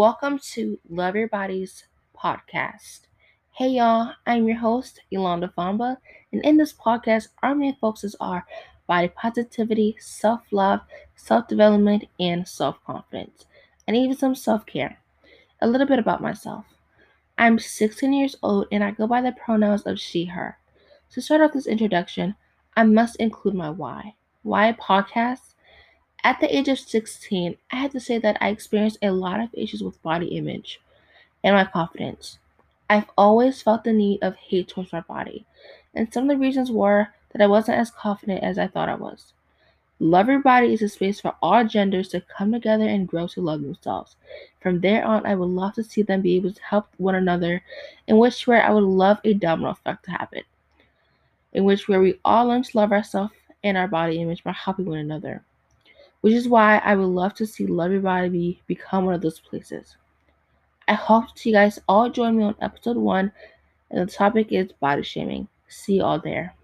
Welcome to Luvvyourbody's podcast. Hey y'all, I'm your host, Yolanda Famba, and in this podcast, our main focuses are body positivity, self love, self development, and self confidence, and even some self care. A little bit about myself. I'm 16 years old and I go by the pronouns of she, her. To start off this introduction, I must include my why. Why podcast? At the age of 16, I had to say that I experienced a lot of issues with body image and my confidence. I've always felt the need of hate towards my body, and some of the reasons were that I wasn't as confident as I thought I was. Luvvyourbody is a space for all genders to come together and grow to love themselves. From there on, I would love to see them be able to help one another, in which where I would love a domino effect to happen, in which where we all learn to love ourselves and our body image by helping one another which is why I would love to see Luvvyourbody become one of those places. I hope to see you guys all join me on episode one, and the topic is body shaming. See you all there.